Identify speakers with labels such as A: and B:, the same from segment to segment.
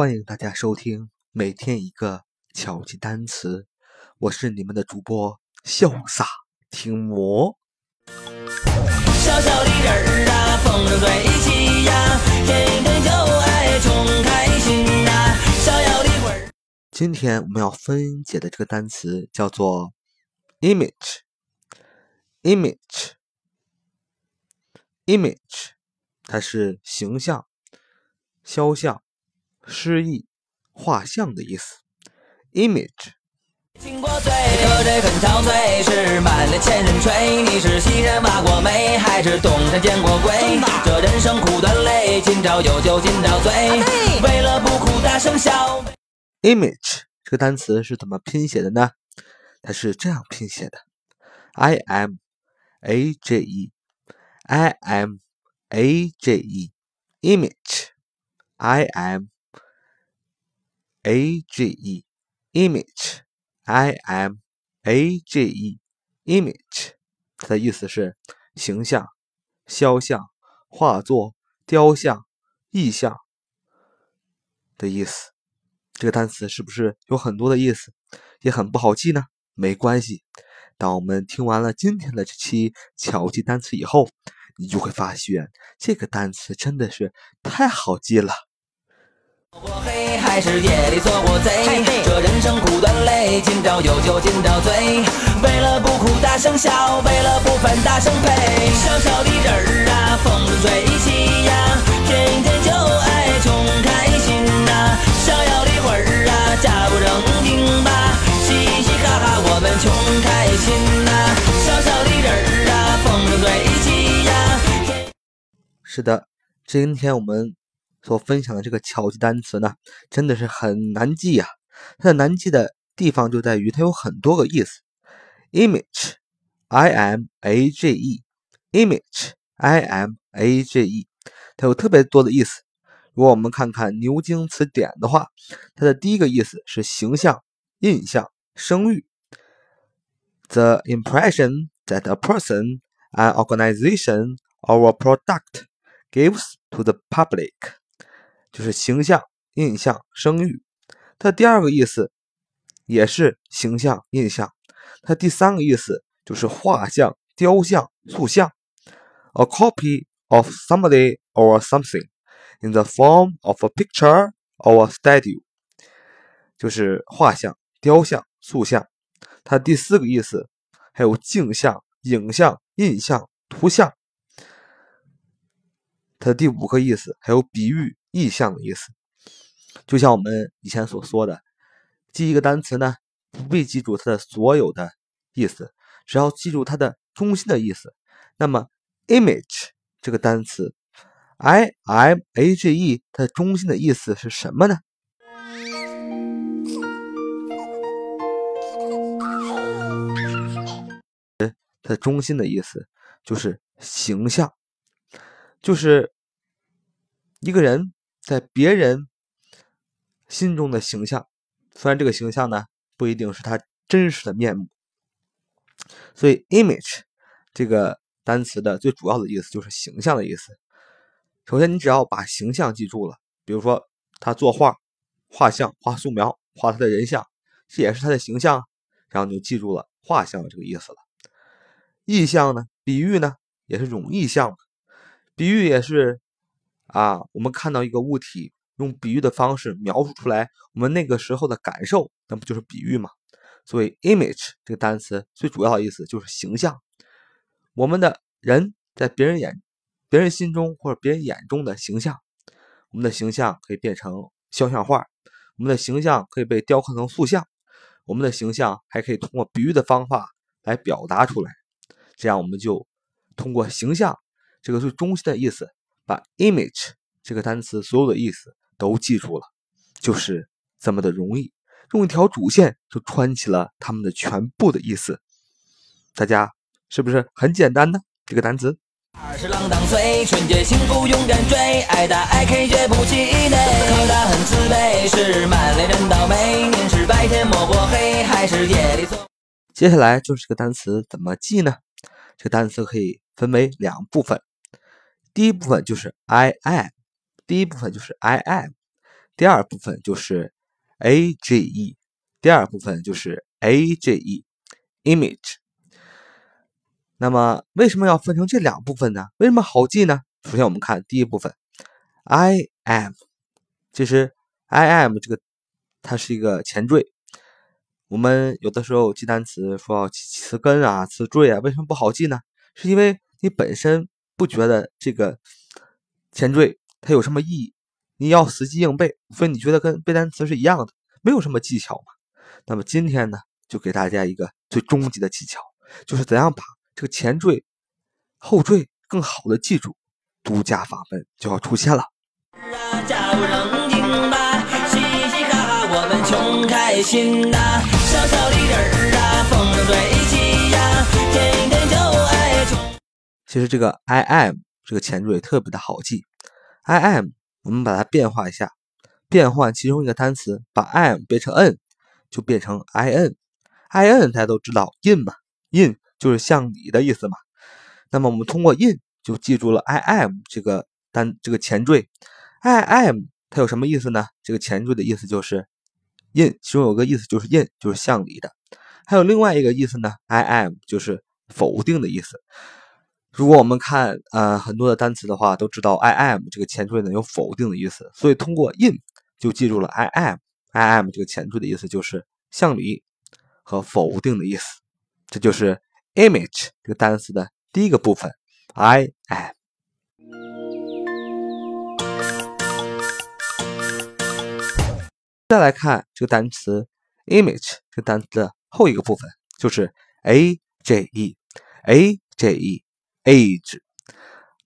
A: 欢迎大家收听每天一个巧记单词，我是你们的主播潇洒听魔。
B: 小小的人儿啊，风起呀，天天就爱穷开心呐。逍遥的魂儿。
A: 今天我们要分解的这个单词叫做 image，image，image，它是形象、肖像。诗意、画像的意思。image。
B: 亲过憔悴，是满人吹。你是西山挖过煤，还是东山见过鬼？这人生苦短累，今朝有酒今朝醉。为了不哭大声笑。
A: image 这个单词是怎么拼写的呢？它是这样拼写的：i m a j e，i m a j e，image，i m。A g e image i m a g e image，它的意思是形象、肖像、画作、雕像、意象的意思。这个单词是不是有很多的意思，也很不好记呢？没关系，当我们听完了今天的这期巧记单词以后，你就会发现这个单词真的是太好记了。
B: 过黑还是夜里做过贼，这人生苦短累，今朝有酒今朝醉。为了不哭大声笑，为了不烦大声呸。小小的人儿啊，风生水起呀，天天就爱穷开心呐。逍遥的魂儿啊，假不正经吧，嘻嘻哈哈我们穷开心呐。小小的人儿啊，风生水起呀。
A: 是的，今天我们。所分享的这个巧记单词呢，真的是很难记呀。它的难记的地方就在于它有很多个意思。image，i m a g e，image，i m a g e，它有特别多的意思。如果我们看看牛津词典的话，它的第一个意思是形象、印象、声誉。The impression that a person, an organization, or a product gives to the public. 就是形象、印象、声誉。它第二个意思也是形象、印象。它第三个意思就是画像、雕像、塑像。A copy of somebody or something in the form of a picture or a statue，就是画像、雕像、塑像。它第四个意思还有镜像、影像、印象、图像。它第五个意思还有比喻。意象的意思，就像我们以前所说的，记一个单词呢，不必记住它的所有的意思，只要记住它的中心的意思。那么，image 这个单词，i m a g e，它的中心的意思是什么呢？它的中心的意思就是形象，就是一个人。在别人心中的形象，虽然这个形象呢不一定是他真实的面目，所以 image 这个单词的最主要的意思就是形象的意思。首先，你只要把形象记住了，比如说他作画、画像、画素描、画他的人像，这也是他的形象，然后你就记住了画像这个意思了。意象呢，比喻呢，也是种意象，比喻也是。啊，我们看到一个物体，用比喻的方式描述出来，我们那个时候的感受，那不就是比喻吗？所以，image 这个单词最主要的意思就是形象。我们的人在别人眼、别人心中或者别人眼中的形象，我们的形象可以变成肖像画，我们的形象可以被雕刻成塑像，我们的形象还可以通过比喻的方法来表达出来。这样，我们就通过形象这个最中心的意思。把 image 这个单词所有的意思都记住了，就是这么的容易，用一条主线就穿起了它们的全部的意思。大家是不是很简单呢？这个单词。
B: 二十郎当岁，纯洁幸福勇敢追，爱打爱 K 绝不气馁。可他很自卑，是满脸人倒霉。您是白天摸过黑，还是夜里做？
A: 接下来就是这个单词怎么记呢？这个单词可以分为两部分。第一部分就是 I am，第一部分就是 I am，第二部分就是 A G E，第二部分就是 A G E，image。那么为什么要分成这两部分呢？为什么好记呢？首先我们看第一部分，I am，其实 I am 这个它是一个前缀。我们有的时候记单词说要记词根啊、词缀啊，为什么不好记呢？是因为你本身不觉得这个前缀它有什么意义，你要死记硬背，所以你觉得跟背单词是一样的，没有什么技巧嘛。那么今天呢，就给大家一个最终极的技巧，就是怎样把这个前缀、后缀更好的记住。独家法门就要出现了我们。穷开心呐，小小的人儿其实这个 I am 这个前缀特别的好记，I am 我们把它变化一下，变换其中一个单词，把 am 变成 n，就变成 I n，I n 大家都知道 in 嘛，in 就是像你的意思嘛。那么我们通过 in 就记住了 I am 这个单这个前缀，I am 它有什么意思呢？这个前缀的意思就是。in 其中有个意思就是 in 就是像你的，还有另外一个意思呢，I am 就是否定的意思。如果我们看呃很多的单词的话，都知道 I am 这个前缀呢有否定的意思，所以通过 in 就记住了 I am，I am 这个前缀的意思就是像你和否定的意思。这就是 image 这个单词的第一个部分，I am。再来看这个单词 image 这个单词的后一个部分，就是 a j e a j e age，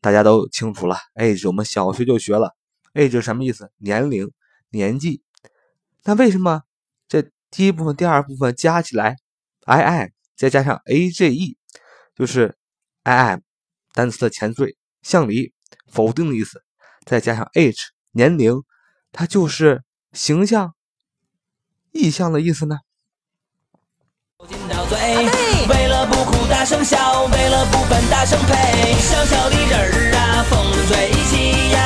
A: 大家都清楚了，age 我们小学就学了，age 什么意思？年龄、年纪。那为什么这第一部分、第二部分加起来 i am 再加上 a j e，就是 i am 单词的前缀，向里否定的意思，再加上 age 年龄，它就是形象。意象的意思呢？为了不哭大声笑，为了不烦大声呸。小小的人儿啊，风吹起呀，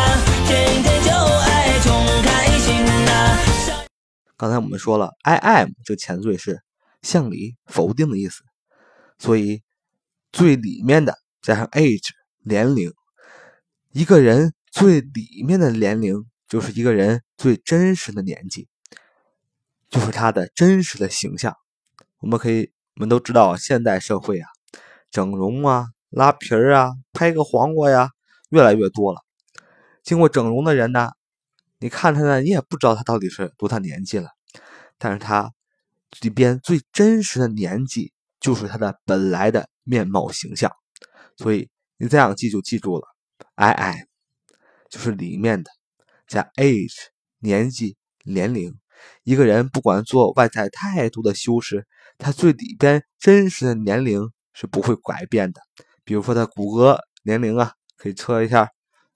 A: 天天就爱穷开心呐。刚才我们说了，I am 这前缀是向里否定的意思，所以最里面的加上 age 年龄，一个人最里面的年龄就是一个人最真实的年纪。就是他的真实的形象。我们可以，我们都知道，现代社会啊，整容啊、拉皮儿啊、拍个黄瓜呀，越来越多了。经过整容的人呢，你看他呢，你也不知道他到底是多大年纪了。但是他里边最真实的年纪，就是他的本来的面貌形象。所以你这样记就记住了，I am 就是里面的加 age 年纪年龄。一个人不管做外在太多的修饰，他最里边真实的年龄是不会改变的。比如说他骨骼年龄啊，可以测一下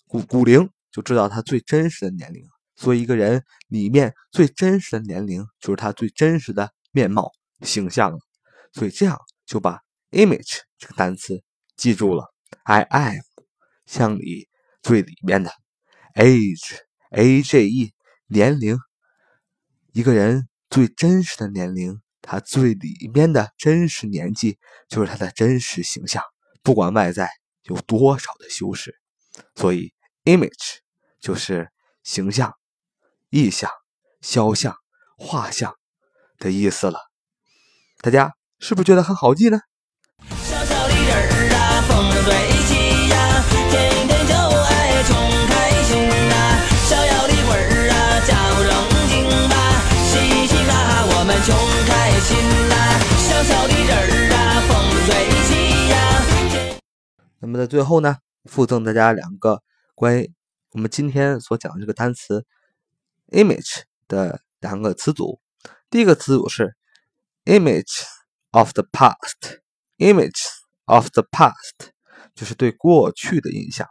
A: 骨骨龄，就知道他最真实的年龄。所以一个人里面最真实的年龄，就是他最真实的面貌形象了。所以这样就把 image 这个单词记住了。I am 像你最里面的 age a j e 年龄。一个人最真实的年龄，他最里面的真实年纪，就是他的真实形象，不管外在有多少的修饰。所以，image 就是形象、意象、肖像、画像的意思了。大家是不是觉得很好记呢？最后呢，附赠大家两个关于我们今天所讲的这个单词 image 的两个词组。第一个词组是 image of the past，image of the past 就是对过去的印象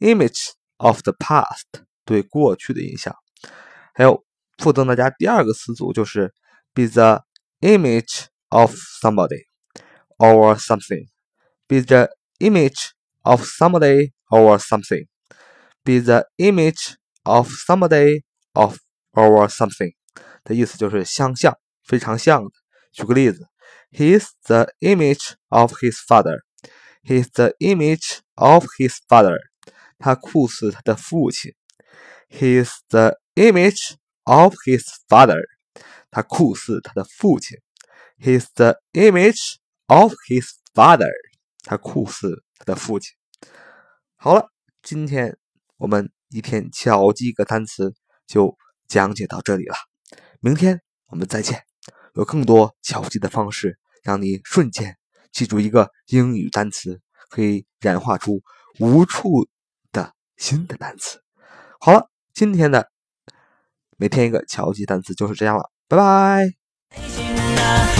A: ，image of the past 对过去的印象。还有附赠大家第二个词组就是。be the image of somebody or something. Be the image of somebody or something. Be the image of somebody of or something 的意思就是相像，非常像的。举个例子，He's the image of his father. He's the image of his father. 他酷似他的父亲。He's the image of his father. 他酷似他的父亲。He's the image of his father. 他酷似 的父亲。好了，今天我们一天巧记一个单词就讲解到这里了。明天我们再见，有更多巧记的方式，让你瞬间记住一个英语单词，可以演化出无数的新的单词。好了，今天的每天一个巧记单词就是这样了，拜拜。